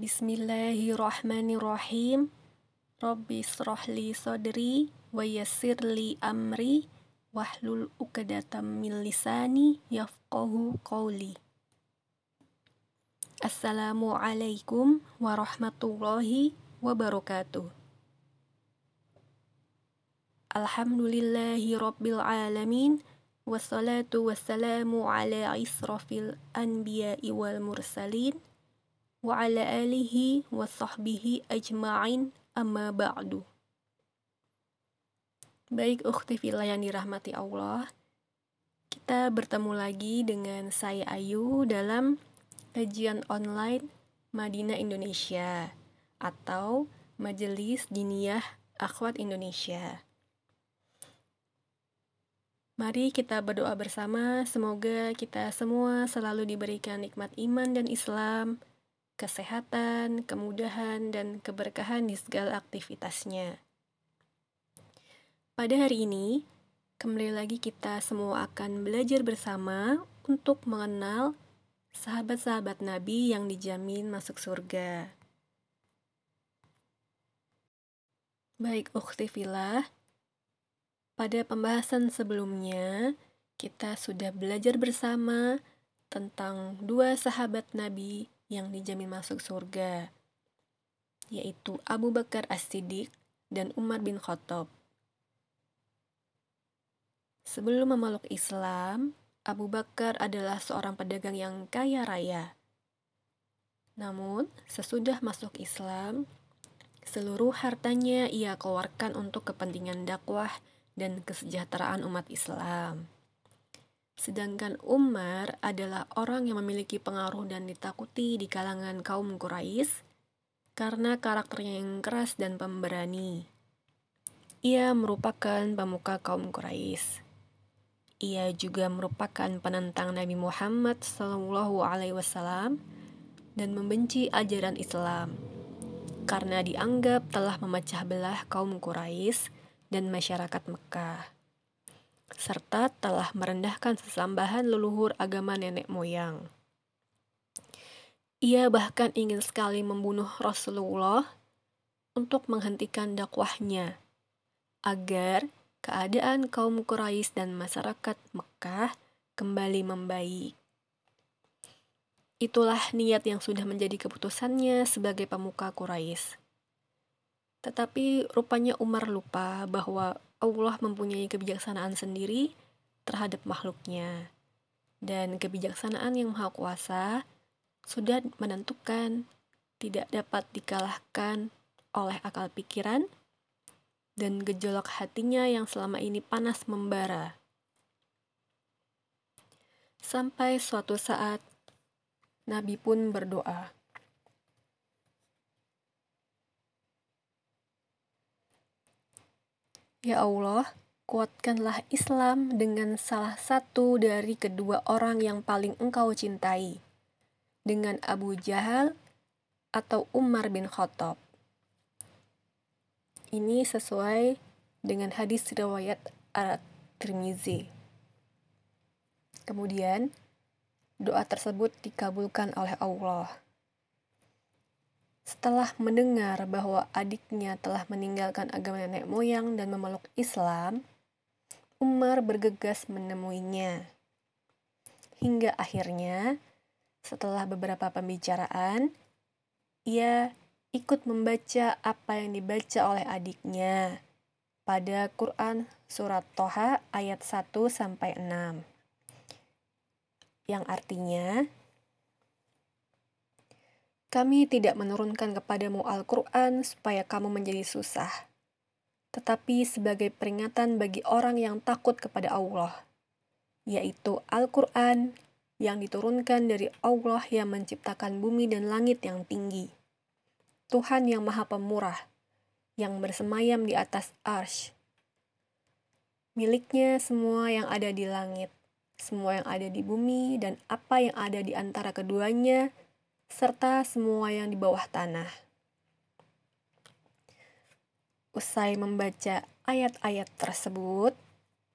Bismillahirrahmanirrahim. Rabbi israh li sadri wa yassir li amri wahlul 'uqdatam min lisani yafqahu qawli. Assalamualaikum warahmatullahi wabarakatuh. Alhamdulillahi rabbil alamin. Wassalatu wassalamu ala israfil anbiya'i wal mursalin wa ala alihi wa sahbihi ajma'in amma ba'du. Baik ukhti fillah yang dirahmati Allah, kita bertemu lagi dengan saya Ayu dalam kajian online Madinah Indonesia atau Majelis Diniyah Akhwat Indonesia. Mari kita berdoa bersama, semoga kita semua selalu diberikan nikmat iman dan Islam, kesehatan, kemudahan, dan keberkahan di segala aktivitasnya. Pada hari ini, kembali lagi kita semua akan belajar bersama untuk mengenal sahabat-sahabat Nabi yang dijamin masuk surga. Baik, ukhti filah, pada pembahasan sebelumnya kita sudah belajar bersama tentang dua sahabat Nabi yang dijamin masuk surga, yaitu Abu Bakar As-Siddiq dan Umar bin Khattab. Sebelum memeluk Islam, Abu Bakar adalah seorang pedagang yang kaya raya. Namun, sesudah masuk Islam, seluruh hartanya ia keluarkan untuk kepentingan dakwah dan kesejahteraan umat Islam. Sedangkan Umar adalah orang yang memiliki pengaruh dan ditakuti di kalangan kaum Quraisy karena karakternya yang keras dan pemberani. Ia merupakan pemuka kaum Quraisy. Ia juga merupakan penentang Nabi Muhammad SAW dan membenci ajaran Islam karena dianggap telah memecah belah kaum Quraisy dan masyarakat Mekah serta telah merendahkan sesambahan leluhur agama nenek moyang. Ia bahkan ingin sekali membunuh Rasulullah untuk menghentikan dakwahnya, agar keadaan kaum Quraisy dan masyarakat Mekah kembali membaik. Itulah niat yang sudah menjadi keputusannya sebagai pemuka Quraisy. Tetapi rupanya Umar lupa bahwa Allah mempunyai kebijaksanaan sendiri terhadap makhluknya. Dan kebijaksanaan yang maha kuasa sudah menentukan tidak dapat dikalahkan oleh akal pikiran dan gejolak hatinya yang selama ini panas membara. Sampai suatu saat, Nabi pun berdoa, Ya Allah, kuatkanlah Islam dengan salah satu dari kedua orang yang paling engkau cintai, dengan Abu Jahal atau Umar bin Khattab. Ini sesuai dengan hadis riwayat At-Tirmizi. Kemudian, doa tersebut dikabulkan oleh Allah. Setelah mendengar bahwa adiknya telah meninggalkan agama nenek moyang dan memeluk Islam, Umar bergegas menemuinya. Hingga akhirnya, setelah beberapa pembicaraan, ia ikut membaca apa yang dibaca oleh adiknya pada Quran surat Toha ayat 1 sampai 6. Yang artinya, kami tidak menurunkan kepadamu Al-Quran supaya kamu menjadi susah, tetapi sebagai peringatan bagi orang yang takut kepada Allah, yaitu Al-Quran yang diturunkan dari Allah yang menciptakan bumi dan langit yang tinggi. Tuhan yang Maha Pemurah, yang bersemayam di atas arsh. Miliknya semua yang ada di langit, semua yang ada di bumi, dan apa yang ada di antara keduanya, serta semua yang di bawah tanah. Usai membaca ayat-ayat tersebut,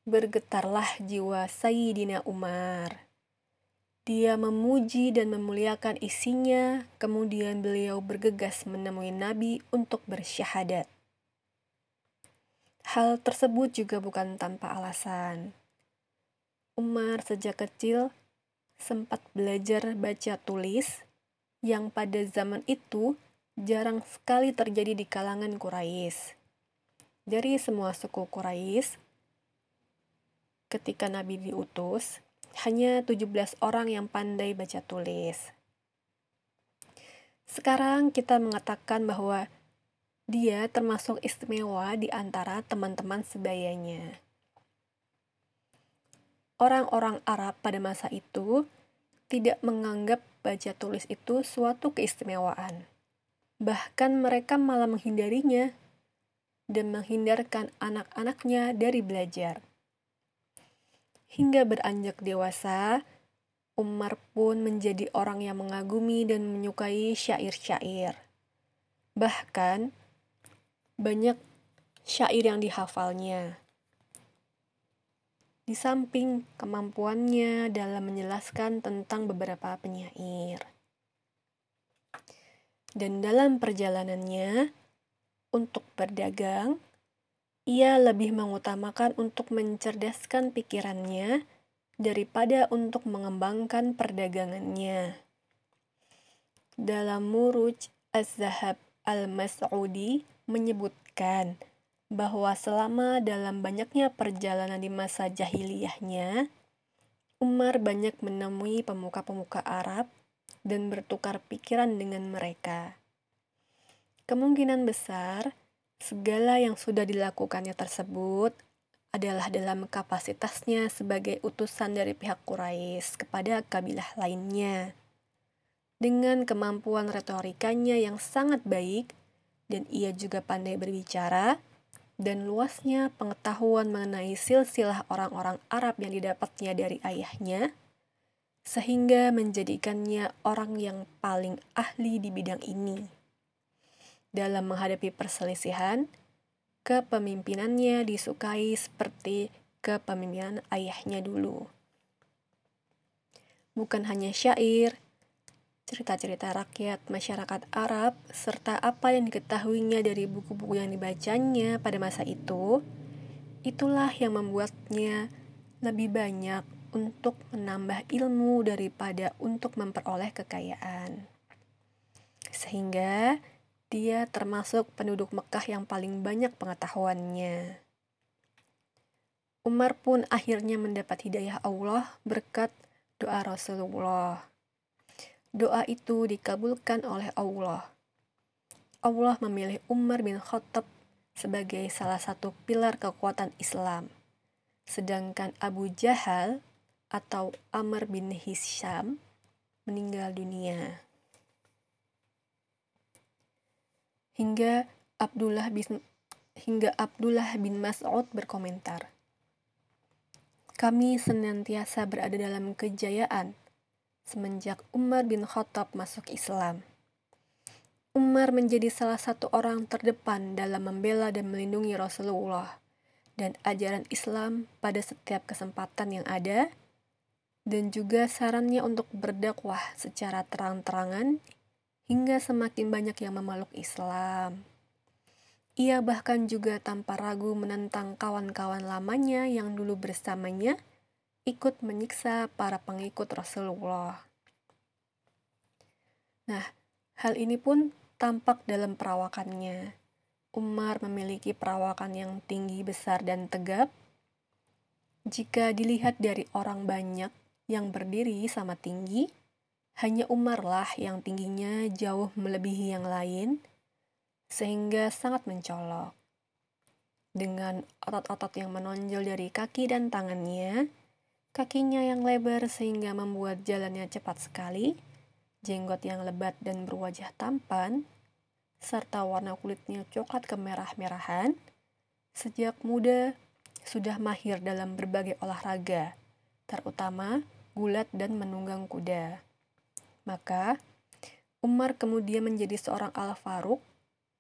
bergetarlah jiwa Sayyidina Umar. Dia memuji dan memuliakan isinya, kemudian beliau bergegas menemui Nabi untuk bersyahadat. Hal tersebut juga bukan tanpa alasan. Umar sejak kecil sempat belajar baca tulis yang pada zaman itu jarang sekali terjadi di kalangan Quraisy. Dari semua suku Quraisy, ketika Nabi diutus, hanya 17 orang yang pandai baca tulis. Sekarang kita mengatakan bahwa dia termasuk istimewa di antara teman-teman sebayanya. Orang-orang Arab pada masa itu tidak menganggap baca tulis itu suatu keistimewaan. Bahkan mereka malah menghindarinya dan menghindarkan anak-anaknya dari belajar. Hingga beranjak dewasa, Umar pun menjadi orang yang mengagumi dan menyukai syair-syair. Bahkan, banyak syair yang dihafalnya. Di samping kemampuannya dalam menjelaskan tentang beberapa penyair. Dan dalam perjalanannya, untuk berdagang, ia lebih mengutamakan untuk mencerdaskan pikirannya daripada untuk mengembangkan perdagangannya. Dalam Muruj Az-Zahab Al-Mas'udi menyebutkan bahwa selama dalam banyaknya perjalanan di masa jahiliyahnya, Umar banyak menemui pemuka-pemuka Arab dan bertukar pikiran dengan mereka. Kemungkinan besar, Segala yang sudah dilakukannya tersebut adalah dalam kapasitasnya sebagai utusan dari pihak Quraisy kepada kabilah lainnya. Dengan kemampuan retorikanya yang sangat baik, dan ia juga pandai berbicara, dan luasnya pengetahuan mengenai silsilah orang-orang Arab yang didapatnya dari ayahnya, sehingga menjadikannya orang yang paling ahli di bidang ini dalam menghadapi perselisihan, kepemimpinannya disukai seperti kepemimpinan ayahnya dulu. Bukan hanya syair, cerita-cerita rakyat masyarakat Arab, serta apa yang diketahuinya dari buku-buku yang dibacanya pada masa itu, itulah yang membuatnya lebih banyak untuk menambah ilmu daripada untuk memperoleh kekayaan. Sehingga dia termasuk penduduk Mekah yang paling banyak pengetahuannya. Umar pun akhirnya mendapat hidayah Allah berkat doa Rasulullah. Doa itu dikabulkan oleh Allah. Allah memilih Umar bin Khattab sebagai salah satu pilar kekuatan Islam. Sedangkan Abu Jahal atau Amr bin Hisham meninggal dunia. hingga Abdullah bin hingga Abdullah bin Mas'ud berkomentar. Kami senantiasa berada dalam kejayaan semenjak Umar bin Khattab masuk Islam. Umar menjadi salah satu orang terdepan dalam membela dan melindungi Rasulullah dan ajaran Islam pada setiap kesempatan yang ada, dan juga sarannya untuk berdakwah secara terang-terangan hingga semakin banyak yang memeluk Islam. Ia bahkan juga tanpa ragu menentang kawan-kawan lamanya yang dulu bersamanya ikut menyiksa para pengikut Rasulullah. Nah, hal ini pun tampak dalam perawakannya. Umar memiliki perawakan yang tinggi, besar, dan tegap. Jika dilihat dari orang banyak yang berdiri sama tinggi, hanya Umarlah yang tingginya jauh melebihi yang lain, sehingga sangat mencolok. Dengan otot-otot yang menonjol dari kaki dan tangannya, kakinya yang lebar sehingga membuat jalannya cepat sekali, jenggot yang lebat dan berwajah tampan, serta warna kulitnya coklat kemerah-merahan, sejak muda sudah mahir dalam berbagai olahraga, terutama gulat dan menunggang kuda. Maka, Umar kemudian menjadi seorang Al-Faruq,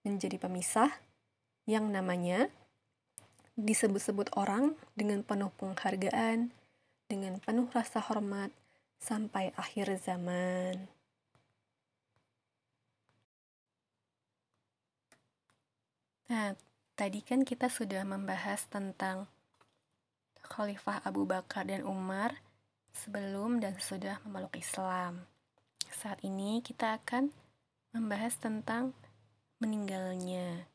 menjadi pemisah, yang namanya disebut-sebut orang dengan penuh penghargaan, dengan penuh rasa hormat, sampai akhir zaman. Nah, tadi kan kita sudah membahas tentang Khalifah Abu Bakar dan Umar sebelum dan sudah memeluk Islam. Saat ini kita akan membahas tentang meninggalnya.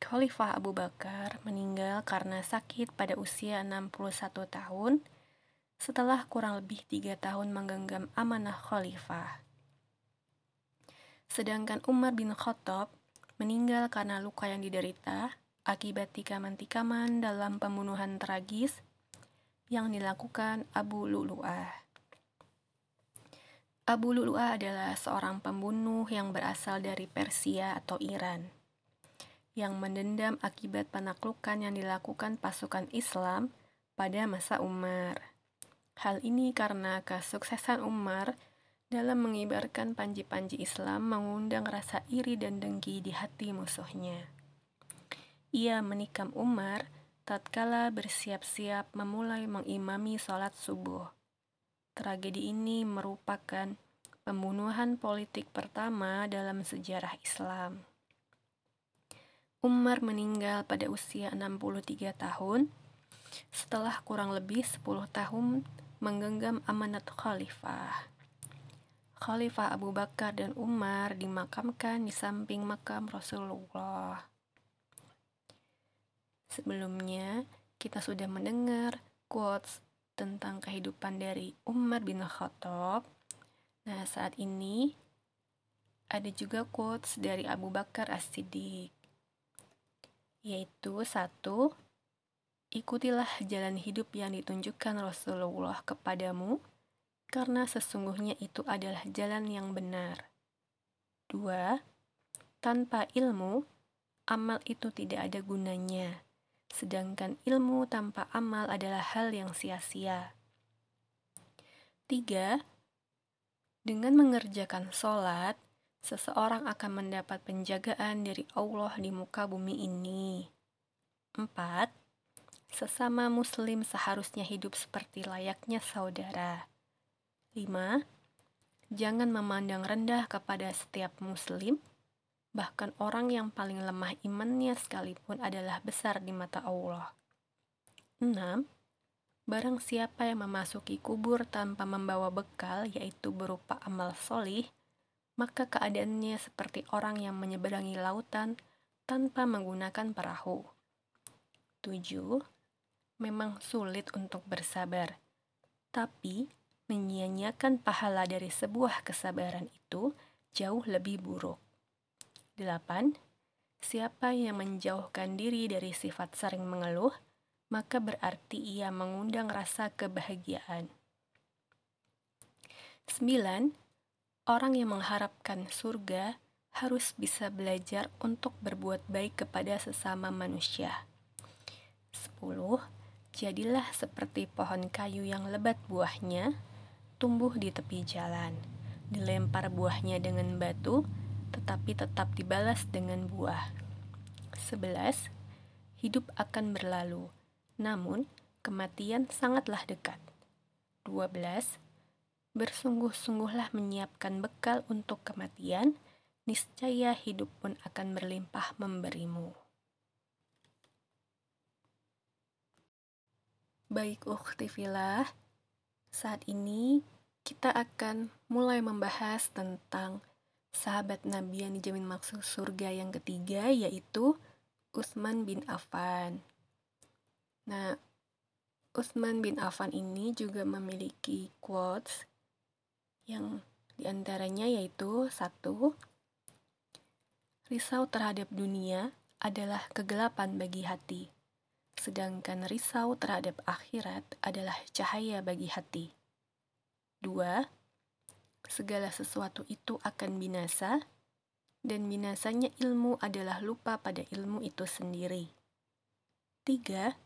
Khalifah Abu Bakar meninggal karena sakit pada usia 61 tahun setelah kurang lebih tiga tahun menggenggam amanah khalifah. Sedangkan Umar bin Khattab meninggal karena luka yang diderita akibat tikaman-tikaman dalam pembunuhan tragis yang dilakukan Abu Lu'lu'ah. Abu Lu'lu'ah adalah seorang pembunuh yang berasal dari Persia atau Iran, yang mendendam akibat penaklukan yang dilakukan pasukan Islam pada masa Umar. Hal ini karena kesuksesan Umar dalam mengibarkan panji-panji Islam mengundang rasa iri dan dengki di hati musuhnya. Ia menikam Umar tatkala bersiap-siap memulai mengimami sholat subuh. Tragedi ini merupakan pembunuhan politik pertama dalam sejarah Islam. Umar meninggal pada usia 63 tahun setelah kurang lebih 10 tahun menggenggam amanat khalifah. Khalifah Abu Bakar dan Umar dimakamkan di samping makam Rasulullah. Sebelumnya, kita sudah mendengar quotes tentang kehidupan dari Umar bin Khattab. Nah, saat ini ada juga quotes dari Abu Bakar As-Siddiq. Yaitu satu, ikutilah jalan hidup yang ditunjukkan Rasulullah kepadamu karena sesungguhnya itu adalah jalan yang benar. Dua, tanpa ilmu, amal itu tidak ada gunanya, sedangkan ilmu tanpa amal adalah hal yang sia-sia. Tiga, dengan mengerjakan sholat, seseorang akan mendapat penjagaan dari Allah di muka bumi ini. Empat, sesama muslim seharusnya hidup seperti layaknya saudara. 5. Jangan memandang rendah kepada setiap muslim, bahkan orang yang paling lemah imannya sekalipun adalah besar di mata Allah. 6. Barang siapa yang memasuki kubur tanpa membawa bekal, yaitu berupa amal solih, maka keadaannya seperti orang yang menyeberangi lautan tanpa menggunakan perahu. 7. Memang sulit untuk bersabar, tapi menyia-nyiakan pahala dari sebuah kesabaran itu jauh lebih buruk. 8. Siapa yang menjauhkan diri dari sifat sering mengeluh, maka berarti ia mengundang rasa kebahagiaan. 9. Orang yang mengharapkan surga harus bisa belajar untuk berbuat baik kepada sesama manusia. 10. Jadilah seperti pohon kayu yang lebat buahnya, tumbuh di tepi jalan. Dilempar buahnya dengan batu, tetapi tetap dibalas dengan buah. 11. Hidup akan berlalu, namun kematian sangatlah dekat. 12. Bersungguh-sungguhlah menyiapkan bekal untuk kematian, niscaya hidup pun akan berlimpah memberimu. Baik ukhtifilah, saat ini kita akan mulai membahas tentang sahabat Nabi yang dijamin maksud surga yang ketiga yaitu Utsman bin Affan. Nah, Utsman bin Affan ini juga memiliki quotes yang di antaranya yaitu satu risau terhadap dunia adalah kegelapan bagi hati sedangkan risau terhadap akhirat adalah cahaya bagi hati. Dua, segala sesuatu itu akan binasa, dan binasanya ilmu adalah lupa pada ilmu itu sendiri. Tiga,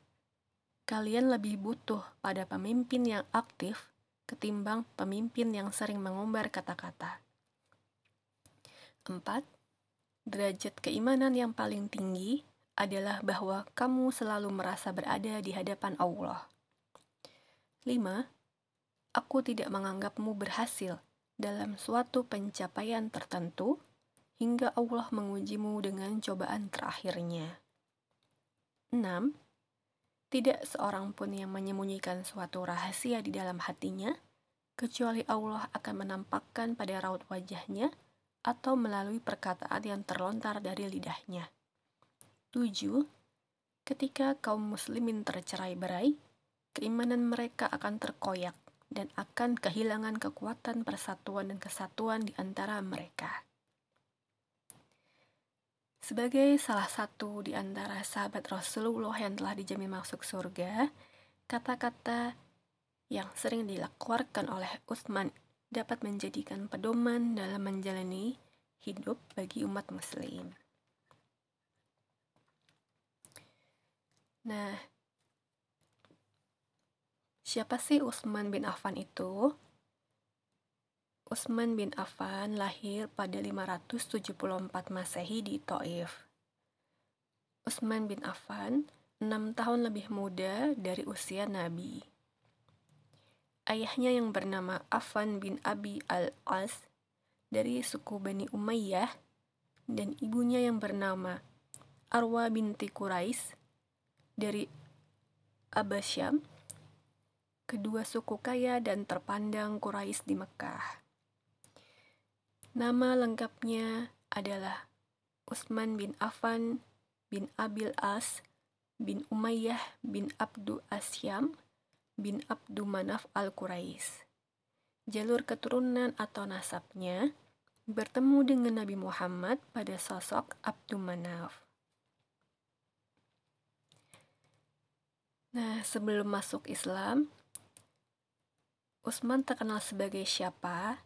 kalian lebih butuh pada pemimpin yang aktif ketimbang pemimpin yang sering mengumbar kata-kata. Empat, derajat keimanan yang paling tinggi adalah bahwa kamu selalu merasa berada di hadapan Allah. 5. aku tidak menganggapmu berhasil dalam suatu pencapaian tertentu hingga Allah mengujimu dengan cobaan terakhirnya. 6. Tidak seorang pun yang menyembunyikan suatu rahasia di dalam hatinya, kecuali Allah akan menampakkan pada raut wajahnya atau melalui perkataan yang terlontar dari lidahnya. 7. Ketika kaum muslimin tercerai berai, keimanan mereka akan terkoyak dan akan kehilangan kekuatan persatuan dan kesatuan di antara mereka. Sebagai salah satu di antara sahabat Rasulullah yang telah dijamin masuk surga, kata-kata yang sering dilakukan oleh Utsman dapat menjadikan pedoman dalam menjalani hidup bagi umat muslim. Nah, siapa sih Utsman bin Affan itu? Utsman bin Affan lahir pada 574 Masehi di Taif. Utsman bin Affan 6 tahun lebih muda dari usia Nabi. Ayahnya yang bernama Affan bin Abi al-As dari suku Bani Umayyah dan ibunya yang bernama Arwa binti Quraisy dari Abasyam, kedua suku kaya dan terpandang Quraisy di Mekah. Nama lengkapnya adalah Utsman bin Affan bin Abil As bin Umayyah bin Abdu Asyam bin Abdu Manaf al-Quraisy. Jalur keturunan atau nasabnya bertemu dengan Nabi Muhammad pada sosok Abdu Manaf. Nah, sebelum masuk Islam, Utsman terkenal sebagai siapa?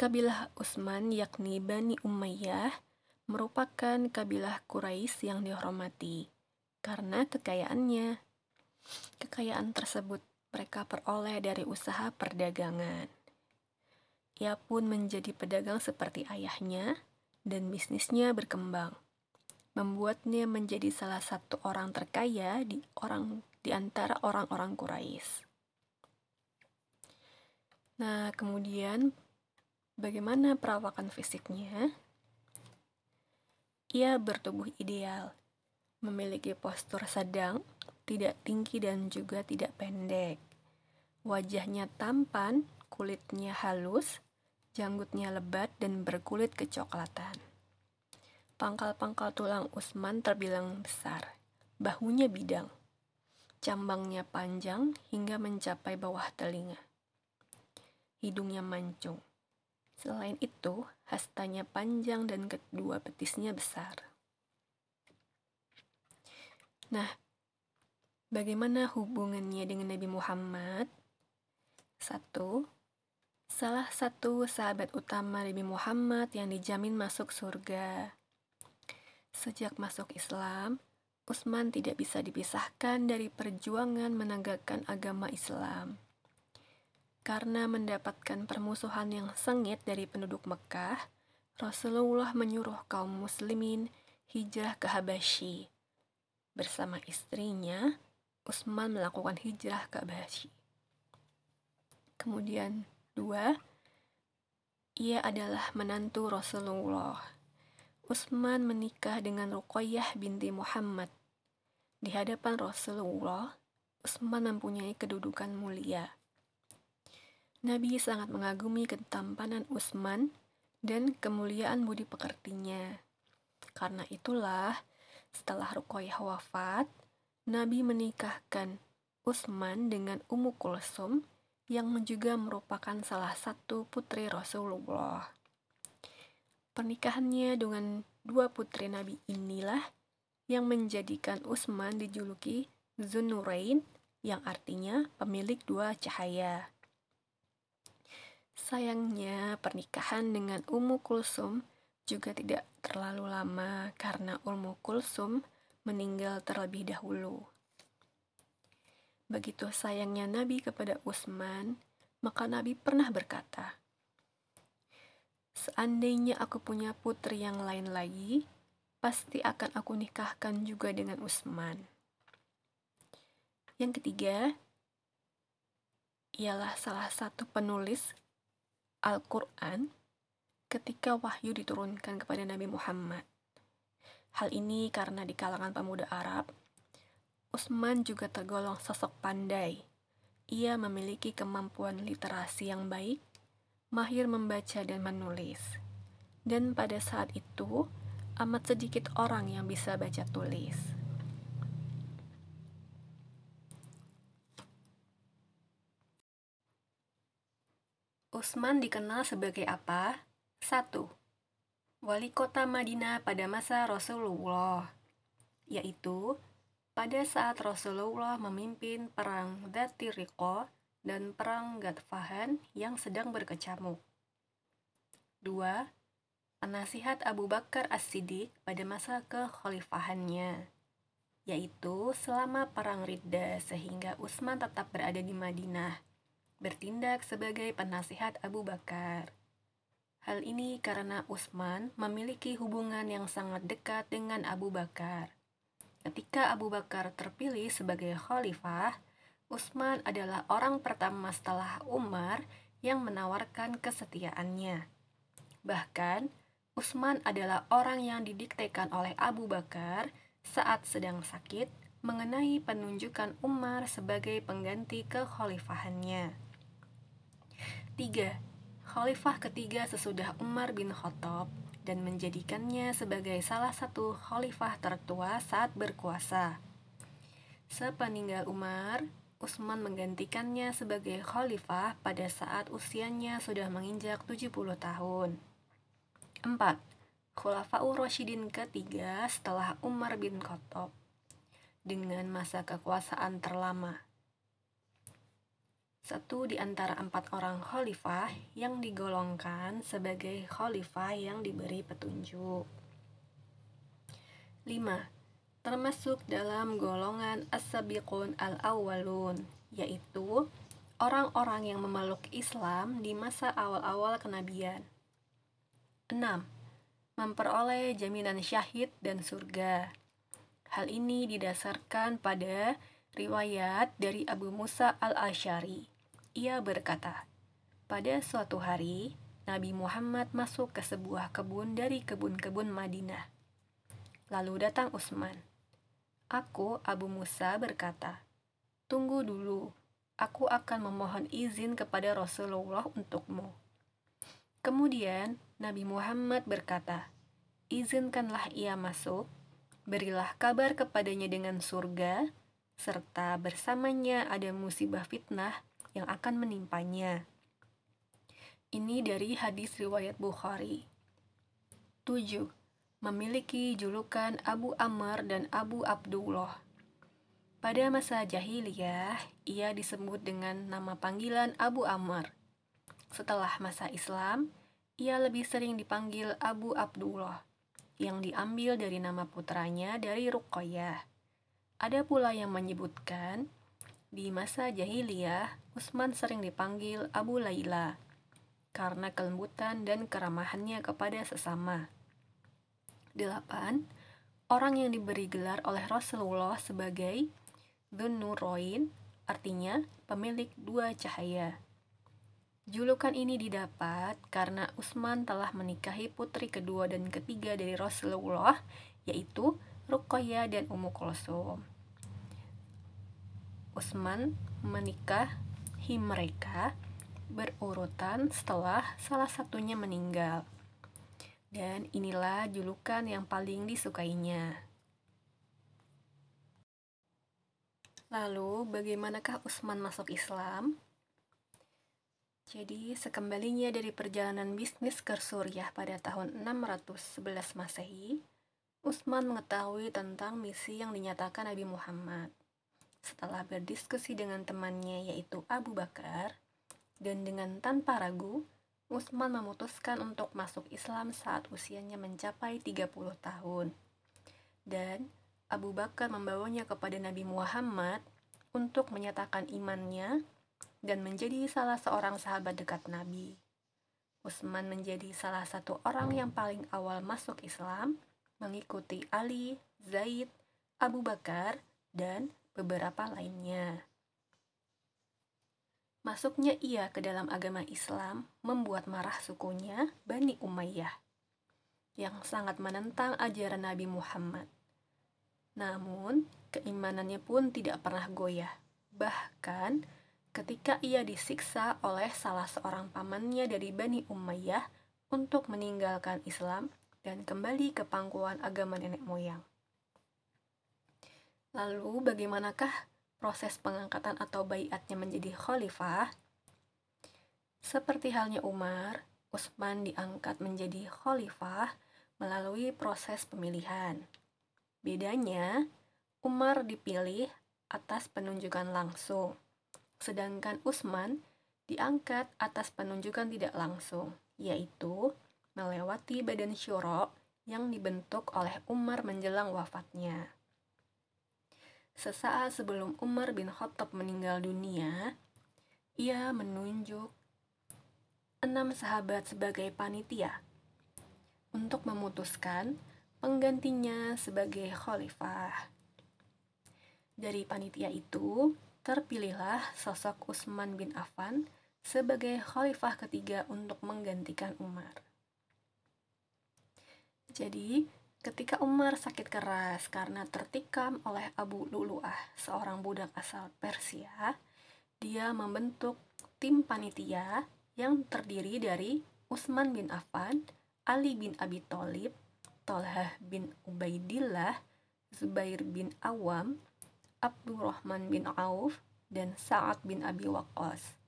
Kabilah Utsman yakni Bani Umayyah merupakan kabilah Quraisy yang dihormati karena kekayaannya. Kekayaan tersebut mereka peroleh dari usaha perdagangan. Ia pun menjadi pedagang seperti ayahnya dan bisnisnya berkembang, membuatnya menjadi salah satu orang terkaya di orang di antara orang-orang Quraisy. Nah, kemudian Bagaimana perawakan fisiknya? Ia bertubuh ideal, memiliki postur sedang, tidak tinggi dan juga tidak pendek. Wajahnya tampan, kulitnya halus, janggutnya lebat dan berkulit kecoklatan. Pangkal-pangkal tulang Usman terbilang besar, bahunya bidang, cambangnya panjang hingga mencapai bawah telinga. Hidungnya mancung Selain itu, hastanya panjang dan kedua betisnya besar. Nah, bagaimana hubungannya dengan Nabi Muhammad? Satu, salah satu sahabat utama Nabi Muhammad yang dijamin masuk surga. Sejak masuk Islam, Utsman tidak bisa dipisahkan dari perjuangan menegakkan agama Islam karena mendapatkan permusuhan yang sengit dari penduduk Mekah, Rasulullah menyuruh kaum muslimin hijrah ke Habasyi. Bersama istrinya, Utsman melakukan hijrah ke Habasyi. Kemudian, dua, ia adalah menantu Rasulullah. Utsman menikah dengan Ruqayyah binti Muhammad. Di hadapan Rasulullah, Utsman mempunyai kedudukan mulia Nabi sangat mengagumi ketampanan Utsman dan kemuliaan budi pekertinya. Karena itulah, setelah Ruqayyah wafat, Nabi menikahkan Utsman dengan Ummu Kulsum yang juga merupakan salah satu putri Rasulullah. Pernikahannya dengan dua putri Nabi inilah yang menjadikan Utsman dijuluki Zunurain yang artinya pemilik dua cahaya. Sayangnya, pernikahan dengan Ummu Kulsum juga tidak terlalu lama karena Ummu Kulsum meninggal terlebih dahulu. Begitu sayangnya Nabi kepada Utsman, maka Nabi pernah berkata, Seandainya aku punya putri yang lain lagi, pasti akan aku nikahkan juga dengan Utsman. Yang ketiga, ialah salah satu penulis Al-Quran ketika wahyu diturunkan kepada Nabi Muhammad. Hal ini karena di kalangan pemuda Arab, Utsman juga tergolong sosok pandai. Ia memiliki kemampuan literasi yang baik, mahir membaca dan menulis. Dan pada saat itu, amat sedikit orang yang bisa baca tulis. Utsman dikenal sebagai apa? 1. Wali kota Madinah pada masa Rasulullah, yaitu pada saat Rasulullah memimpin perang Datiriqo dan perang Gatfahan yang sedang berkecamuk. 2. Penasihat Abu Bakar As-Siddiq pada masa kekhalifahannya, yaitu selama perang Ridda sehingga Utsman tetap berada di Madinah, bertindak sebagai penasihat Abu Bakar. Hal ini karena Utsman memiliki hubungan yang sangat dekat dengan Abu Bakar. Ketika Abu Bakar terpilih sebagai khalifah, Utsman adalah orang pertama setelah Umar yang menawarkan kesetiaannya. Bahkan, Utsman adalah orang yang didiktekan oleh Abu Bakar saat sedang sakit mengenai penunjukan Umar sebagai pengganti kekhalifahannya. 3. Khalifah ketiga sesudah Umar bin Khattab dan menjadikannya sebagai salah satu khalifah tertua saat berkuasa. Sepeninggal Umar, Utsman menggantikannya sebagai khalifah pada saat usianya sudah menginjak 70 tahun. 4. Khulafaur Rashidin ketiga setelah Umar bin Khattab dengan masa kekuasaan terlama satu di antara empat orang khalifah yang digolongkan sebagai khalifah yang diberi petunjuk. 5. Termasuk dalam golongan as-sabiqun al-awwalun, yaitu orang-orang yang memeluk Islam di masa awal-awal kenabian. 6. Memperoleh jaminan syahid dan surga. Hal ini didasarkan pada riwayat dari Abu Musa al-Ashari ia berkata, "Pada suatu hari, Nabi Muhammad masuk ke sebuah kebun dari kebun-kebun Madinah. Lalu datang Utsman. Aku, Abu Musa, berkata, "Tunggu dulu, aku akan memohon izin kepada Rasulullah untukmu." Kemudian Nabi Muhammad berkata, "Izinkanlah ia masuk, berilah kabar kepadanya dengan surga, serta bersamanya ada musibah fitnah yang akan menimpanya. Ini dari hadis riwayat Bukhari. 7. Memiliki julukan Abu Amr dan Abu Abdullah. Pada masa jahiliyah, ia disebut dengan nama panggilan Abu Amr. Setelah masa Islam, ia lebih sering dipanggil Abu Abdullah, yang diambil dari nama putranya dari Ruqayyah. Ada pula yang menyebutkan di masa jahiliyah, Utsman sering dipanggil Abu Laila karena kelembutan dan keramahannya kepada sesama. 8. Orang yang diberi gelar oleh Rasulullah sebagai Nuroin, artinya pemilik dua cahaya. Julukan ini didapat karena Utsman telah menikahi putri kedua dan ketiga dari Rasulullah, yaitu Ruqayyah dan Ummu Kulsum. Utsman menikahi mereka berurutan setelah salah satunya meninggal. Dan inilah julukan yang paling disukainya. Lalu, bagaimanakah Utsman masuk Islam? Jadi, sekembalinya dari perjalanan bisnis ke Suriah pada tahun 611 Masehi, Utsman mengetahui tentang misi yang dinyatakan Nabi Muhammad. Setelah berdiskusi dengan temannya yaitu Abu Bakar, dan dengan tanpa ragu, Utsman memutuskan untuk masuk Islam saat usianya mencapai 30 tahun. Dan Abu Bakar membawanya kepada Nabi Muhammad untuk menyatakan imannya dan menjadi salah seorang sahabat dekat Nabi. Utsman menjadi salah satu orang yang paling awal masuk Islam, mengikuti Ali, Zaid, Abu Bakar, dan beberapa lainnya. Masuknya ia ke dalam agama Islam membuat marah sukunya Bani Umayyah yang sangat menentang ajaran Nabi Muhammad. Namun, keimanannya pun tidak pernah goyah. Bahkan, ketika ia disiksa oleh salah seorang pamannya dari Bani Umayyah untuk meninggalkan Islam dan kembali ke pangkuan agama nenek moyang. Lalu, bagaimanakah proses pengangkatan atau bayatnya menjadi khalifah? Seperti halnya Umar, Utsman diangkat menjadi khalifah melalui proses pemilihan. Bedanya, Umar dipilih atas penunjukan langsung, sedangkan Utsman diangkat atas penunjukan tidak langsung, yaitu melewati badan syuro yang dibentuk oleh Umar menjelang wafatnya. Sesaat sebelum Umar bin Khattab meninggal dunia, ia menunjuk enam sahabat sebagai panitia untuk memutuskan penggantinya sebagai khalifah. Dari panitia itu, terpilihlah sosok Utsman bin Affan sebagai khalifah ketiga untuk menggantikan Umar. Jadi, ketika Umar sakit keras karena tertikam oleh Abu Lu'lu'ah, seorang budak asal Persia, dia membentuk tim panitia yang terdiri dari Utsman bin Affan, Ali bin Abi Thalib, Tolhah bin Ubaidillah, Zubair bin Awam, Abdurrahman bin Auf, dan Sa'ad bin Abi Waqqas.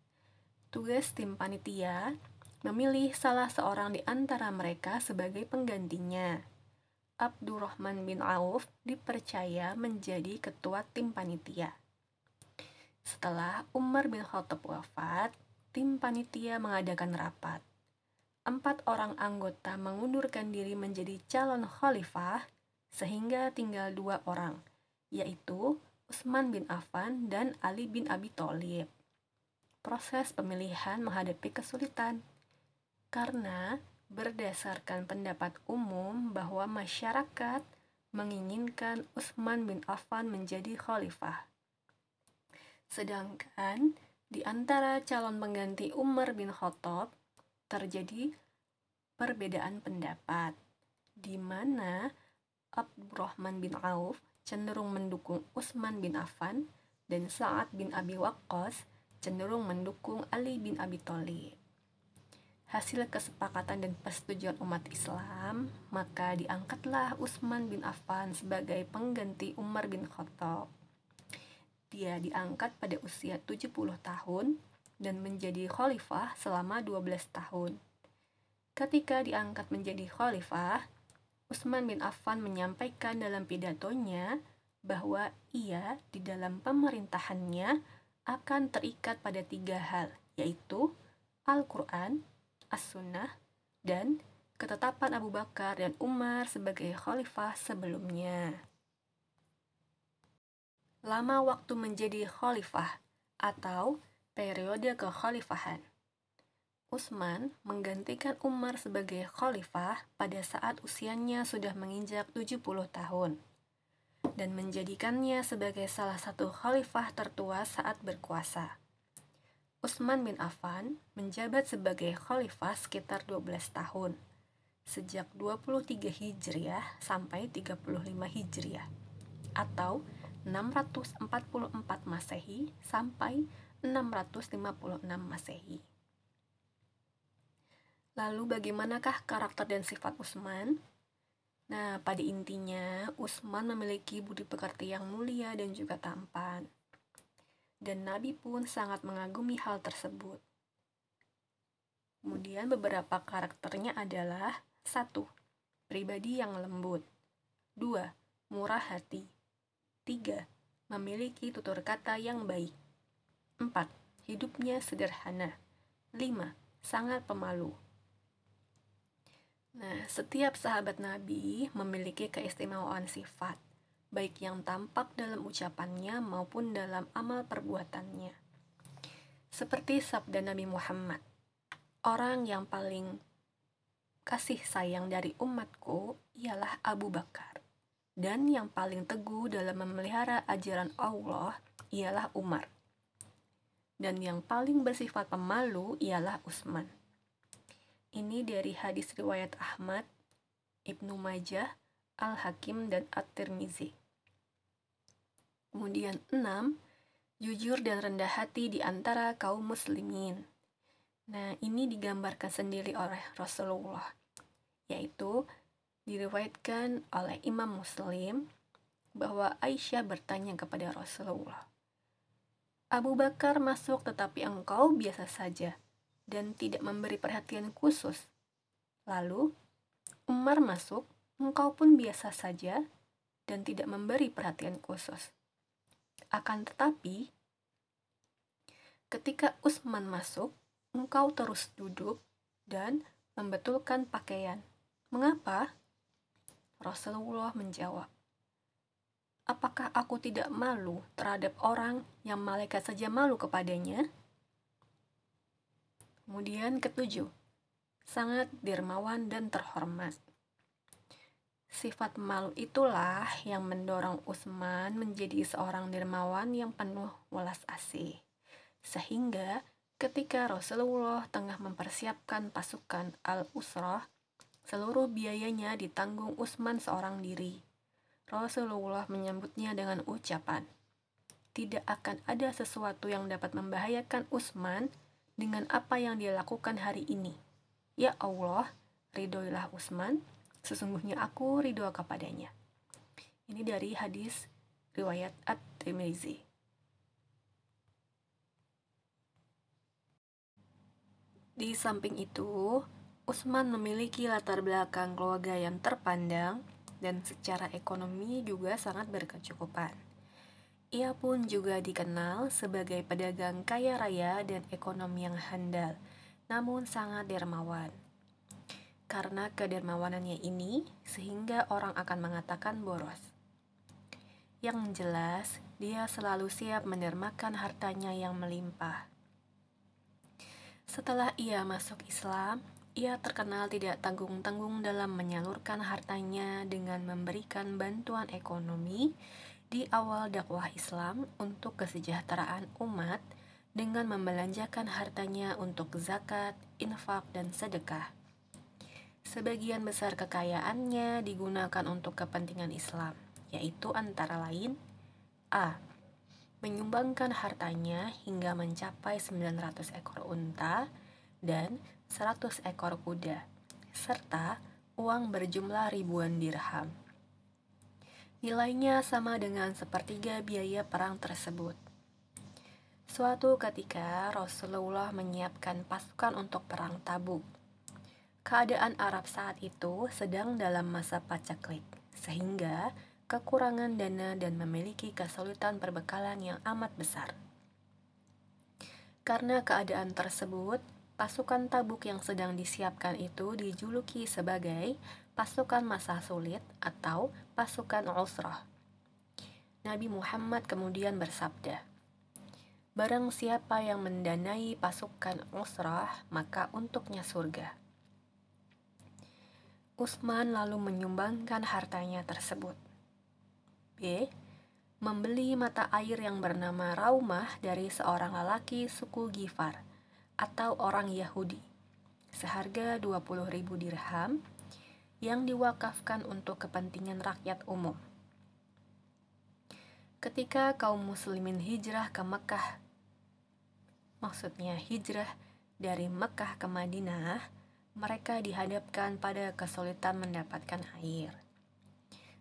Tugas tim panitia memilih salah seorang di antara mereka sebagai penggantinya. Abdurrahman bin Auf dipercaya menjadi ketua tim panitia. Setelah Umar bin Khattab wafat, tim panitia mengadakan rapat empat orang anggota mengundurkan diri menjadi calon khalifah, sehingga tinggal dua orang, yaitu Utsman bin Affan dan Ali bin Abi Thalib. Proses pemilihan menghadapi kesulitan karena berdasarkan pendapat umum bahwa masyarakat menginginkan Utsman bin Affan menjadi khalifah. Sedangkan di antara calon pengganti Umar bin Khattab terjadi perbedaan pendapat di mana Abdurrahman bin Auf cenderung mendukung Utsman bin Affan dan Sa'ad bin Abi Waqqas cenderung mendukung Ali bin Abi Thalib. Hasil kesepakatan dan persetujuan umat Islam, maka diangkatlah Utsman bin Affan sebagai pengganti Umar bin Khattab. Dia diangkat pada usia 70 tahun dan menjadi khalifah selama 12 tahun. Ketika diangkat menjadi khalifah, Utsman bin Affan menyampaikan dalam pidatonya bahwa ia di dalam pemerintahannya akan terikat pada tiga hal, yaitu Al-Quran, As-Sunnah, dan ketetapan Abu Bakar dan Umar sebagai khalifah sebelumnya. Lama waktu menjadi khalifah atau periode kekhalifahan. Utsman menggantikan Umar sebagai khalifah pada saat usianya sudah menginjak 70 tahun dan menjadikannya sebagai salah satu khalifah tertua saat berkuasa. Utsman bin Affan menjabat sebagai khalifah sekitar 12 tahun, sejak 23 Hijriah sampai 35 Hijriah, atau 644 Masehi sampai 656 Masehi. Lalu bagaimanakah karakter dan sifat Utsman? Nah, pada intinya Utsman memiliki budi pekerti yang mulia dan juga tampan. Dan Nabi pun sangat mengagumi hal tersebut. Kemudian beberapa karakternya adalah satu, Pribadi yang lembut 2. Murah hati 3. Memiliki tutur kata yang baik 4. Hidupnya sederhana. 5. Sangat pemalu. Nah, setiap sahabat Nabi memiliki keistimewaan sifat, baik yang tampak dalam ucapannya maupun dalam amal perbuatannya. Seperti sabda Nabi Muhammad, orang yang paling kasih sayang dari umatku ialah Abu Bakar, dan yang paling teguh dalam memelihara ajaran Allah ialah Umar. dan yang paling bersifat pemalu ialah Utsman. Ini dari hadis riwayat Ahmad, Ibnu Majah, Al-Hakim, dan At-Tirmizi. Kemudian enam, jujur dan rendah hati di antara kaum muslimin. Nah, ini digambarkan sendiri oleh Rasulullah, yaitu diriwayatkan oleh Imam Muslim bahwa Aisyah bertanya kepada Rasulullah, Abu Bakar masuk tetapi engkau biasa saja dan tidak memberi perhatian khusus. Lalu, Umar masuk, engkau pun biasa saja dan tidak memberi perhatian khusus. Akan tetapi, ketika Utsman masuk, engkau terus duduk dan membetulkan pakaian. Mengapa? Rasulullah menjawab, Apakah aku tidak malu terhadap orang yang malaikat saja malu kepadanya? Kemudian ketujuh, sangat dermawan dan terhormat. Sifat malu itulah yang mendorong Utsman menjadi seorang dermawan yang penuh welas asih. Sehingga ketika Rasulullah tengah mempersiapkan pasukan Al-Usrah, seluruh biayanya ditanggung Utsman seorang diri Rasulullah menyambutnya dengan ucapan, "Tidak akan ada sesuatu yang dapat membahayakan Utsman dengan apa yang dia lakukan hari ini. Ya Allah, ridhoilah Utsman, sesungguhnya aku ridho kepadanya." Ini dari hadis riwayat At-Tirmizi. Di samping itu, Utsman memiliki latar belakang keluarga yang terpandang dan secara ekonomi juga sangat berkecukupan. Ia pun juga dikenal sebagai pedagang kaya raya dan ekonomi yang handal, namun sangat dermawan. Karena kedermawanannya ini, sehingga orang akan mengatakan boros. Yang jelas, dia selalu siap mendermakan hartanya yang melimpah. Setelah ia masuk Islam, ia terkenal tidak tanggung-tanggung dalam menyalurkan hartanya dengan memberikan bantuan ekonomi di awal dakwah Islam untuk kesejahteraan umat dengan membelanjakan hartanya untuk zakat, infak, dan sedekah. Sebagian besar kekayaannya digunakan untuk kepentingan Islam, yaitu antara lain A. Menyumbangkan hartanya hingga mencapai 900 ekor unta dan 100 ekor kuda, serta uang berjumlah ribuan dirham. Nilainya sama dengan sepertiga biaya perang tersebut. Suatu ketika Rasulullah menyiapkan pasukan untuk perang Tabuk. Keadaan Arab saat itu sedang dalam masa pacaklik, sehingga kekurangan dana dan memiliki kesulitan perbekalan yang amat besar. Karena keadaan tersebut, Pasukan Tabuk yang sedang disiapkan itu dijuluki sebagai pasukan masa sulit atau pasukan Usrah. Nabi Muhammad kemudian bersabda, Barang siapa yang mendanai pasukan Usrah, maka untuknya surga. Utsman lalu menyumbangkan hartanya tersebut. B. Membeli mata air yang bernama Raumah dari seorang lelaki suku Gifar atau orang Yahudi seharga 20.000 dirham yang diwakafkan untuk kepentingan rakyat umum. Ketika kaum muslimin hijrah ke Mekah, maksudnya hijrah dari Mekah ke Madinah, mereka dihadapkan pada kesulitan mendapatkan air.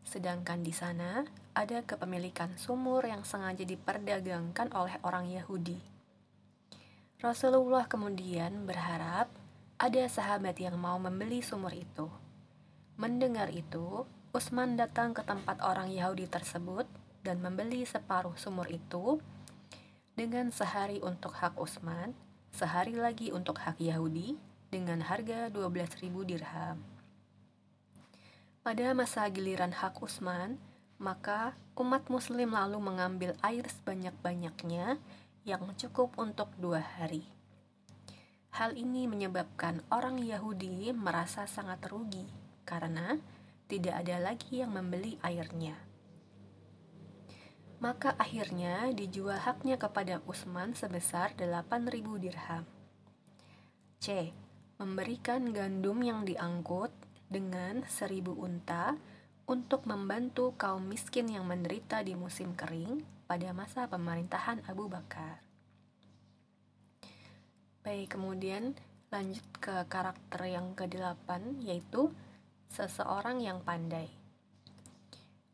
Sedangkan di sana ada kepemilikan sumur yang sengaja diperdagangkan oleh orang Yahudi Rasulullah kemudian berharap ada sahabat yang mau membeli sumur itu. Mendengar itu, Utsman datang ke tempat orang Yahudi tersebut dan membeli separuh sumur itu dengan sehari untuk hak Utsman, sehari lagi untuk hak Yahudi dengan harga 12.000 dirham. Pada masa giliran hak Utsman, maka umat muslim lalu mengambil air sebanyak-banyaknya yang cukup untuk dua hari. Hal ini menyebabkan orang Yahudi merasa sangat rugi karena tidak ada lagi yang membeli airnya. Maka akhirnya dijual haknya kepada Utsman sebesar 8.000 dirham. C. Memberikan gandum yang diangkut dengan seribu unta untuk membantu kaum miskin yang menderita di musim kering pada masa pemerintahan Abu Bakar. Baik, kemudian lanjut ke karakter yang ke-8 yaitu seseorang yang pandai.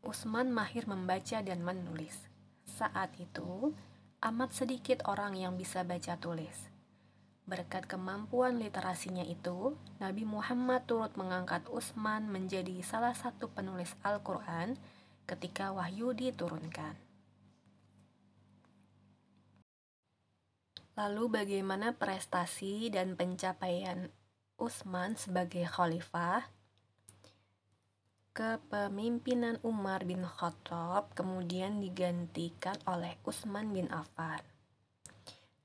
Usman mahir membaca dan menulis. Saat itu, amat sedikit orang yang bisa baca tulis. Berkat kemampuan literasinya itu, Nabi Muhammad turut mengangkat Utsman menjadi salah satu penulis Al-Quran ketika wahyu diturunkan. Lalu bagaimana prestasi dan pencapaian Utsman sebagai khalifah? kepemimpinan Umar bin Khattab kemudian digantikan oleh Utsman bin Affan.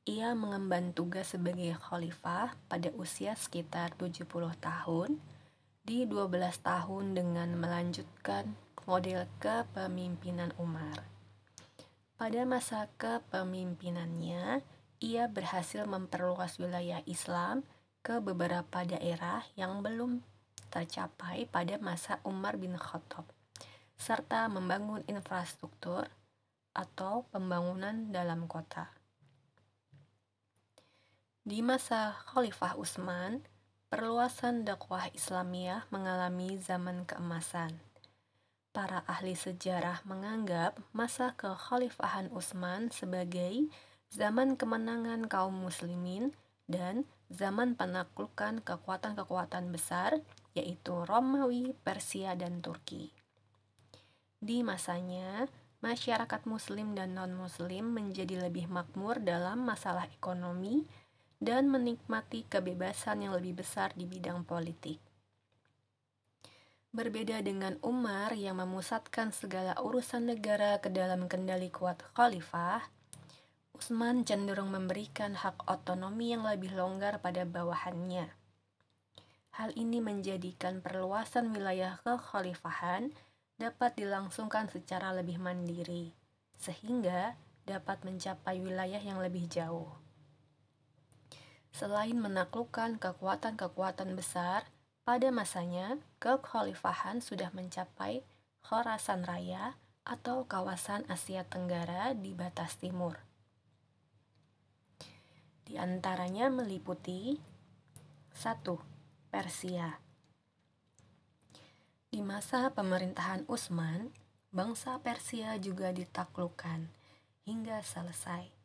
Ia mengemban tugas sebagai khalifah pada usia sekitar 70 tahun di 12 tahun dengan melanjutkan model kepemimpinan Umar. Pada masa kepemimpinannya, ia berhasil memperluas wilayah Islam ke beberapa daerah yang belum tercapai pada masa Umar bin Khattab, serta membangun infrastruktur atau pembangunan dalam kota. Di masa Khalifah Utsman, perluasan dakwah Islamiyah mengalami zaman keemasan. Para ahli sejarah menganggap masa kekhalifahan Utsman sebagai zaman kemenangan kaum muslimin dan zaman penaklukan kekuatan-kekuatan besar yaitu Romawi, Persia, dan Turki. Di masanya, masyarakat Muslim dan non-Muslim menjadi lebih makmur dalam masalah ekonomi dan menikmati kebebasan yang lebih besar di bidang politik. Berbeda dengan Umar yang memusatkan segala urusan negara ke dalam kendali kuat khalifah, Utsman cenderung memberikan hak otonomi yang lebih longgar pada bawahannya Hal ini menjadikan perluasan wilayah kekhalifahan dapat dilangsungkan secara lebih mandiri, sehingga dapat mencapai wilayah yang lebih jauh. Selain menaklukkan kekuatan-kekuatan besar, pada masanya kekhalifahan sudah mencapai Khorasan Raya atau kawasan Asia Tenggara di batas timur. Di antaranya meliputi 1 Persia. Di masa pemerintahan Utsman, bangsa Persia juga ditaklukkan hingga selesai.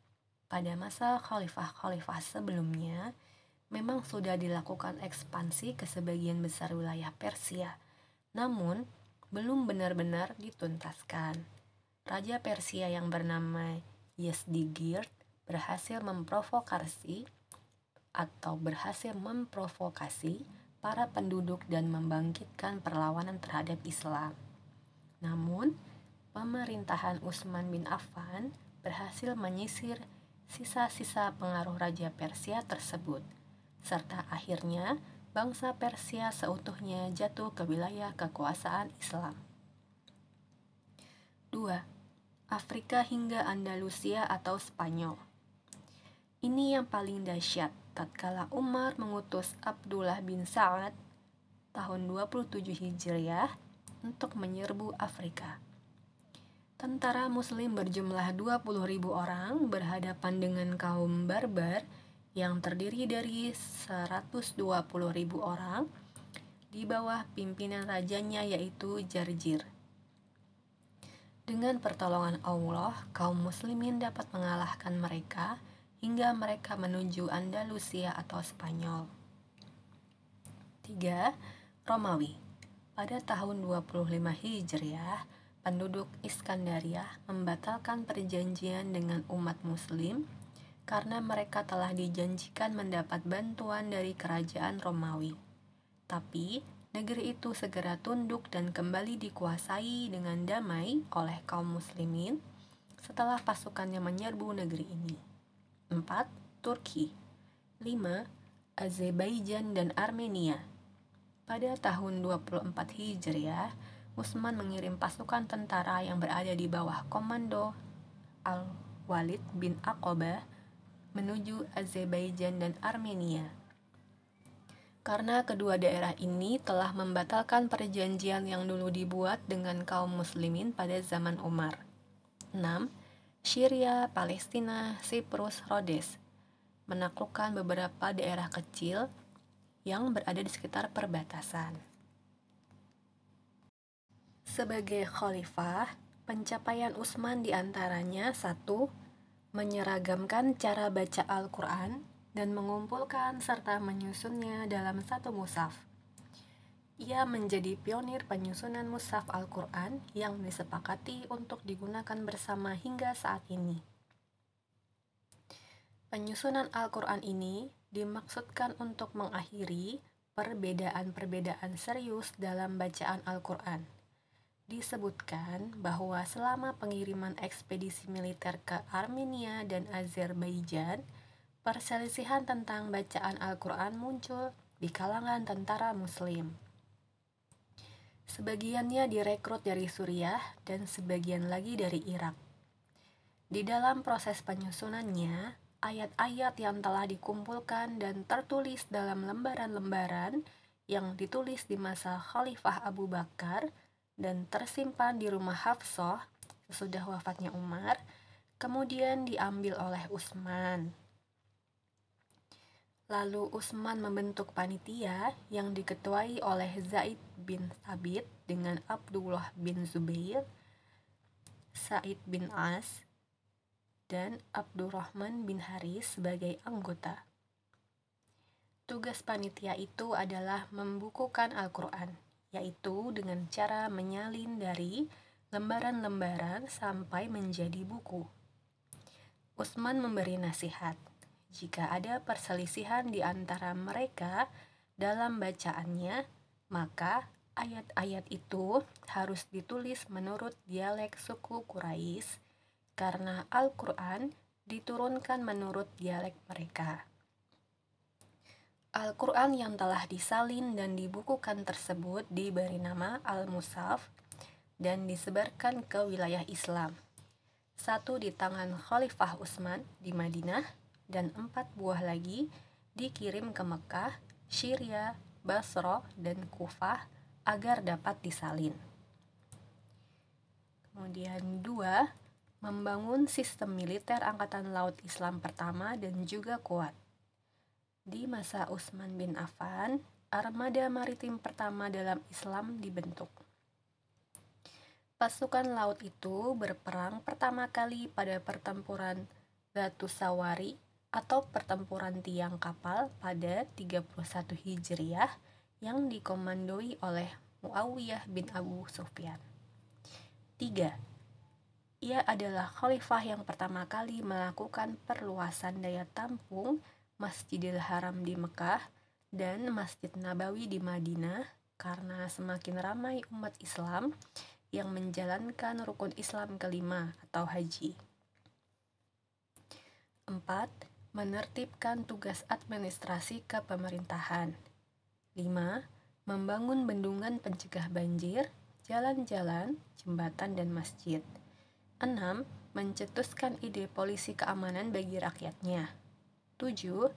Pada masa khalifah-khalifah sebelumnya, memang sudah dilakukan ekspansi ke sebagian besar wilayah Persia, namun belum benar-benar dituntaskan. Raja Persia yang bernama Yezdigerd berhasil memprovokasi atau berhasil memprovokasi para penduduk dan membangkitkan perlawanan terhadap Islam. Namun, pemerintahan Utsman bin Affan berhasil menyisir sisa-sisa pengaruh Raja Persia tersebut, serta akhirnya bangsa Persia seutuhnya jatuh ke wilayah kekuasaan Islam. 2. Afrika hingga Andalusia atau Spanyol. Ini yang paling dahsyat tatkala Umar mengutus Abdullah bin Sa'ad tahun 27 Hijriah untuk menyerbu Afrika. Tentara muslim berjumlah 20.000 orang berhadapan dengan kaum barbar yang terdiri dari 120.000 orang di bawah pimpinan rajanya yaitu Jarjir. Dengan pertolongan Allah, kaum muslimin dapat mengalahkan mereka hingga mereka menuju Andalusia atau Spanyol. 3. Romawi Pada tahun 25 Hijriah, penduduk Iskandaria membatalkan perjanjian dengan umat muslim karena mereka telah dijanjikan mendapat bantuan dari kerajaan Romawi. Tapi, negeri itu segera tunduk dan kembali dikuasai dengan damai oleh kaum muslimin setelah pasukannya menyerbu negeri ini. 4. Turki 5. Azerbaijan dan Armenia Pada tahun 24 Hijriah, Utsman mengirim pasukan tentara yang berada di bawah komando Al-Walid bin Aqabah menuju Azerbaijan dan Armenia. Karena kedua daerah ini telah membatalkan perjanjian yang dulu dibuat dengan kaum muslimin pada zaman Umar. 6. Syria, Palestina, Siprus, Rhodes menaklukkan beberapa daerah kecil yang berada di sekitar perbatasan. Sebagai khalifah, pencapaian Utsman di antaranya satu, menyeragamkan cara baca Al-Quran dan mengumpulkan serta menyusunnya dalam satu musaf. Ia menjadi pionir penyusunan musaf Al-Quran yang disepakati untuk digunakan bersama hingga saat ini. Penyusunan Al-Quran ini dimaksudkan untuk mengakhiri perbedaan-perbedaan serius dalam bacaan Al-Quran disebutkan bahwa selama pengiriman ekspedisi militer ke Armenia dan Azerbaijan, perselisihan tentang bacaan Al-Quran muncul di kalangan tentara Muslim. Sebagiannya direkrut dari Suriah dan sebagian lagi dari Irak. Di dalam proses penyusunannya, ayat-ayat yang telah dikumpulkan dan tertulis dalam lembaran-lembaran yang ditulis di masa Khalifah Abu Bakar dan tersimpan di rumah Hafsah sesudah wafatnya Umar, kemudian diambil oleh Utsman. Lalu Utsman membentuk panitia yang diketuai oleh Zaid bin Thabit dengan Abdullah bin Zubair, Said bin As, dan Abdurrahman bin Haris sebagai anggota. Tugas panitia itu adalah membukukan Al-Quran yaitu dengan cara menyalin dari lembaran-lembaran sampai menjadi buku. Usman memberi nasihat, jika ada perselisihan di antara mereka dalam bacaannya, maka ayat-ayat itu harus ditulis menurut dialek suku Quraisy karena Al-Quran diturunkan menurut dialek mereka. Al-Quran yang telah disalin dan dibukukan tersebut diberi nama Al-Musaf dan disebarkan ke wilayah Islam. Satu di tangan Khalifah Utsman di Madinah dan empat buah lagi dikirim ke Mekah, Syria, Basra, dan Kufah agar dapat disalin. Kemudian dua, membangun sistem militer Angkatan Laut Islam pertama dan juga kuat. Di masa Utsman bin Affan, armada maritim pertama dalam Islam dibentuk. Pasukan laut itu berperang pertama kali pada pertempuran Batu Sawari atau pertempuran tiang kapal pada 31 Hijriah yang dikomandoi oleh Muawiyah bin Abu Sufyan. 3. Ia adalah khalifah yang pertama kali melakukan perluasan daya tampung Masjidil Haram di Mekah dan Masjid Nabawi di Madinah karena semakin ramai umat Islam yang menjalankan rukun Islam kelima atau haji. 4. Menertibkan tugas administrasi kepemerintahan. 5. Membangun bendungan pencegah banjir, jalan-jalan, jembatan, dan masjid. 6. Mencetuskan ide polisi keamanan bagi rakyatnya. 7.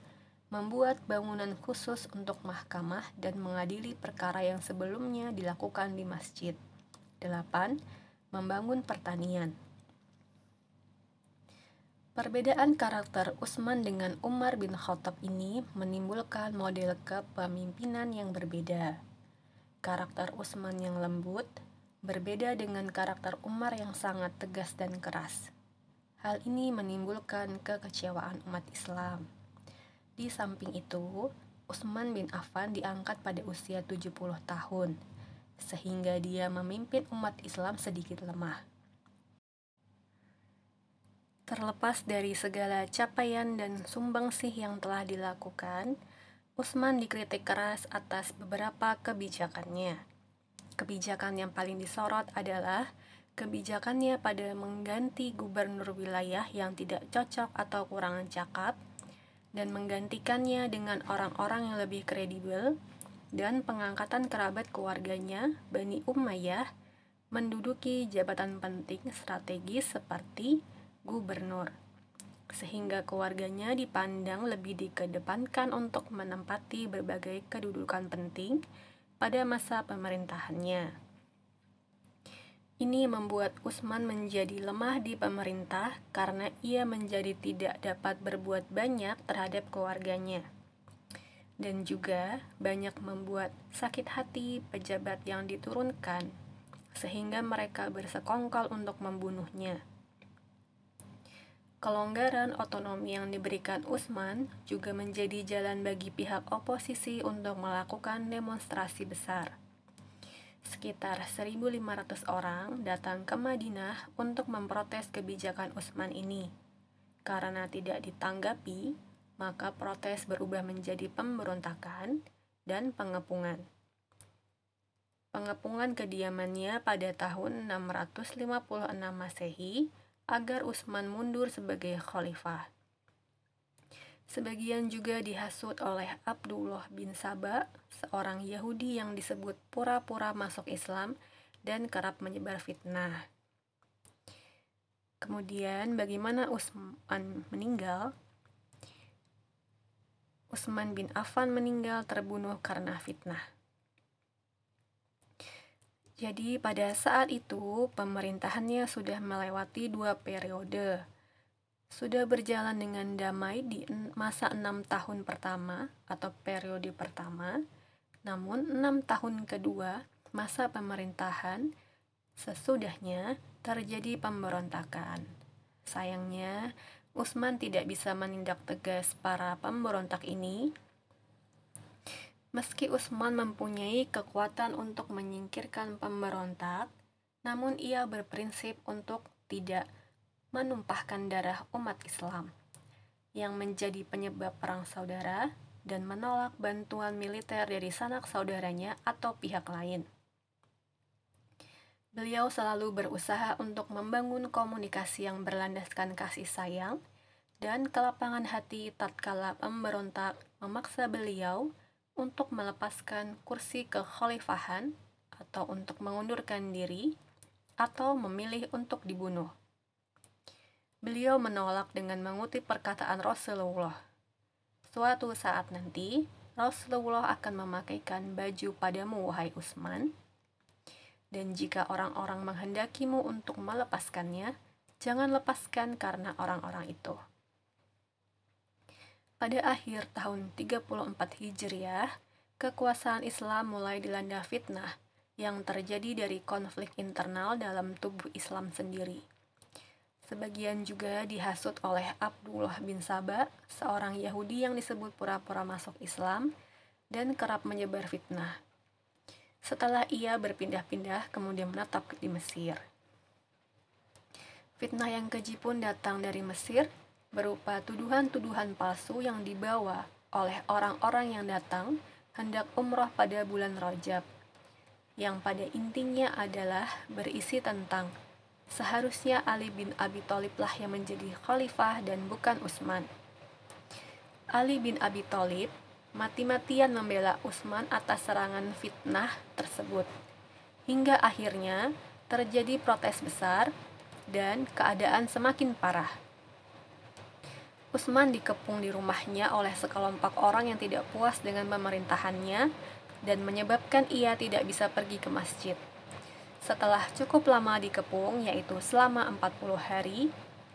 Membuat bangunan khusus untuk mahkamah dan mengadili perkara yang sebelumnya dilakukan di masjid. 8. Membangun pertanian. Perbedaan karakter Utsman dengan Umar bin Khattab ini menimbulkan model kepemimpinan yang berbeda. Karakter Utsman yang lembut berbeda dengan karakter Umar yang sangat tegas dan keras. Hal ini menimbulkan kekecewaan umat Islam. Di samping itu, Utsman bin Affan diangkat pada usia 70 tahun, sehingga dia memimpin umat Islam sedikit lemah. Terlepas dari segala capaian dan sumbangsih yang telah dilakukan, Utsman dikritik keras atas beberapa kebijakannya. Kebijakan yang paling disorot adalah kebijakannya pada mengganti gubernur wilayah yang tidak cocok atau kurang cakap dan menggantikannya dengan orang-orang yang lebih kredibel dan pengangkatan kerabat keluarganya Bani Umayyah menduduki jabatan penting strategis seperti gubernur, sehingga keluarganya dipandang lebih dikedepankan untuk menempati berbagai kedudukan penting pada masa pemerintahannya. Ini membuat Usman menjadi lemah di pemerintah karena ia menjadi tidak dapat berbuat banyak terhadap keluarganya. Dan juga banyak membuat sakit hati pejabat yang diturunkan, sehingga mereka bersekongkol untuk membunuhnya. Kelonggaran otonomi yang diberikan Usman juga menjadi jalan bagi pihak oposisi untuk melakukan demonstrasi besar sekitar 1.500 orang datang ke Madinah untuk memprotes kebijakan Utsman ini. Karena tidak ditanggapi, maka protes berubah menjadi pemberontakan dan pengepungan. Pengepungan kediamannya pada tahun 656 Masehi agar Utsman mundur sebagai khalifah. Sebagian juga dihasut oleh Abdullah bin Saba, seorang Yahudi yang disebut pura-pura masuk Islam dan kerap menyebar fitnah. Kemudian bagaimana Utsman meninggal? Utsman bin Affan meninggal terbunuh karena fitnah. Jadi pada saat itu pemerintahannya sudah melewati dua periode sudah berjalan dengan damai di masa enam tahun pertama atau periode pertama, namun enam tahun kedua masa pemerintahan sesudahnya terjadi pemberontakan. Sayangnya, Usman tidak bisa menindak tegas para pemberontak ini. Meski Usman mempunyai kekuatan untuk menyingkirkan pemberontak, namun ia berprinsip untuk tidak menumpahkan darah umat Islam yang menjadi penyebab perang saudara dan menolak bantuan militer dari sanak saudaranya atau pihak lain. Beliau selalu berusaha untuk membangun komunikasi yang berlandaskan kasih sayang dan kelapangan hati tatkala pemberontak memaksa beliau untuk melepaskan kursi kekhalifahan atau untuk mengundurkan diri atau memilih untuk dibunuh. Beliau menolak dengan mengutip perkataan Rasulullah. Suatu saat nanti, Rasulullah akan memakaikan baju padamu, wahai Utsman. Dan jika orang-orang menghendakimu untuk melepaskannya, jangan lepaskan karena orang-orang itu. Pada akhir tahun 34 Hijriah, kekuasaan Islam mulai dilanda fitnah yang terjadi dari konflik internal dalam tubuh Islam sendiri Sebagian juga dihasut oleh Abdullah bin Saba, seorang Yahudi yang disebut pura-pura masuk Islam dan kerap menyebar fitnah. Setelah ia berpindah-pindah kemudian menetap di Mesir. Fitnah yang keji pun datang dari Mesir berupa tuduhan-tuduhan palsu yang dibawa oleh orang-orang yang datang hendak umroh pada bulan Rajab, yang pada intinya adalah berisi tentang Seharusnya Ali bin Abi Thalib lah yang menjadi khalifah dan bukan Utsman. Ali bin Abi Thalib mati-matian membela Utsman atas serangan fitnah tersebut. Hingga akhirnya terjadi protes besar dan keadaan semakin parah. Utsman dikepung di rumahnya oleh sekelompok orang yang tidak puas dengan pemerintahannya dan menyebabkan ia tidak bisa pergi ke masjid. Setelah cukup lama dikepung, yaitu selama 40 hari,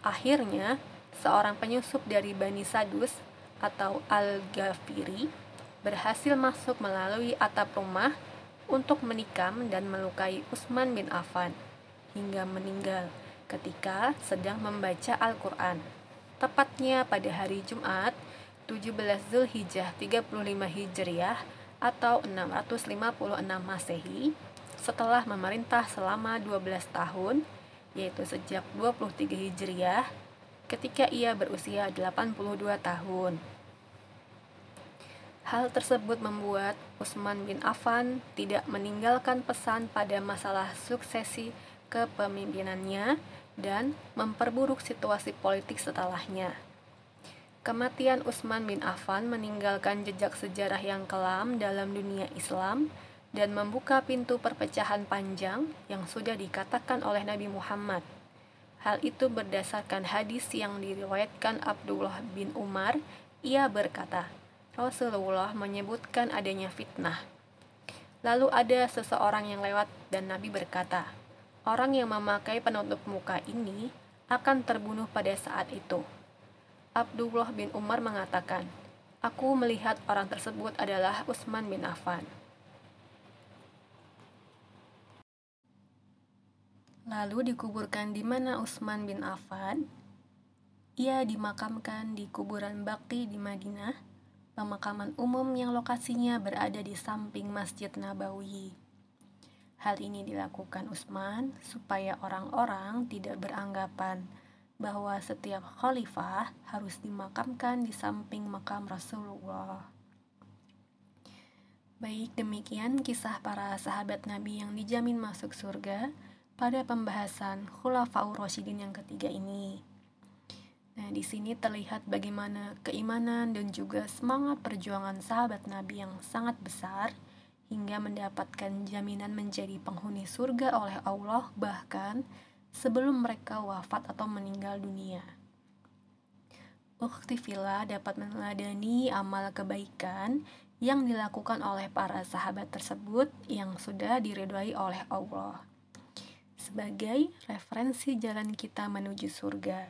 akhirnya seorang penyusup dari Bani Sadus atau Al-Ghafiri berhasil masuk melalui atap rumah untuk menikam dan melukai Utsman bin Affan hingga meninggal ketika sedang membaca Al-Quran. Tepatnya pada hari Jumat 17 Zulhijjah 35 Hijriah atau 656 Masehi setelah memerintah selama 12 tahun, yaitu sejak 23 Hijriah, ketika ia berusia 82 tahun. Hal tersebut membuat Utsman bin Affan tidak meninggalkan pesan pada masalah suksesi kepemimpinannya dan memperburuk situasi politik setelahnya. Kematian Utsman bin Affan meninggalkan jejak sejarah yang kelam dalam dunia Islam dan membuka pintu perpecahan panjang yang sudah dikatakan oleh Nabi Muhammad Hal itu berdasarkan hadis yang diriwayatkan Abdullah bin Umar. Ia berkata, Rasulullah menyebutkan adanya fitnah. Lalu ada seseorang yang lewat dan Nabi berkata, orang yang memakai penutup muka ini akan terbunuh pada saat itu. Abdullah bin Umar mengatakan, Aku melihat orang tersebut adalah Utsman bin Affan. Lalu dikuburkan di mana Utsman bin Affan? Ia dimakamkan di kuburan Baqi di Madinah, pemakaman umum yang lokasinya berada di samping Masjid Nabawi. Hal ini dilakukan Utsman supaya orang-orang tidak beranggapan bahwa setiap khalifah harus dimakamkan di samping makam Rasulullah. Baik, demikian kisah para sahabat Nabi yang dijamin masuk surga pada pembahasan Khulafaur Rasyidin yang ketiga ini. Nah, di sini terlihat bagaimana keimanan dan juga semangat perjuangan sahabat Nabi yang sangat besar hingga mendapatkan jaminan menjadi penghuni surga oleh Allah bahkan sebelum mereka wafat atau meninggal dunia. Ukti dapat meneladani amal kebaikan yang dilakukan oleh para sahabat tersebut yang sudah diridhoi oleh Allah sebagai referensi jalan kita menuju surga.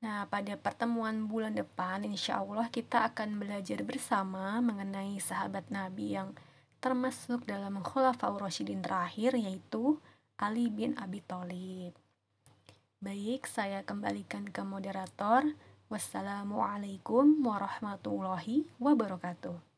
Nah, pada pertemuan bulan depan, insya Allah kita akan belajar bersama mengenai sahabat Nabi yang termasuk dalam Khulafaur Rasyidin terakhir, yaitu Ali bin Abi Thalib. Baik, saya kembalikan ke moderator. Wassalamualaikum warahmatullahi wabarakatuh.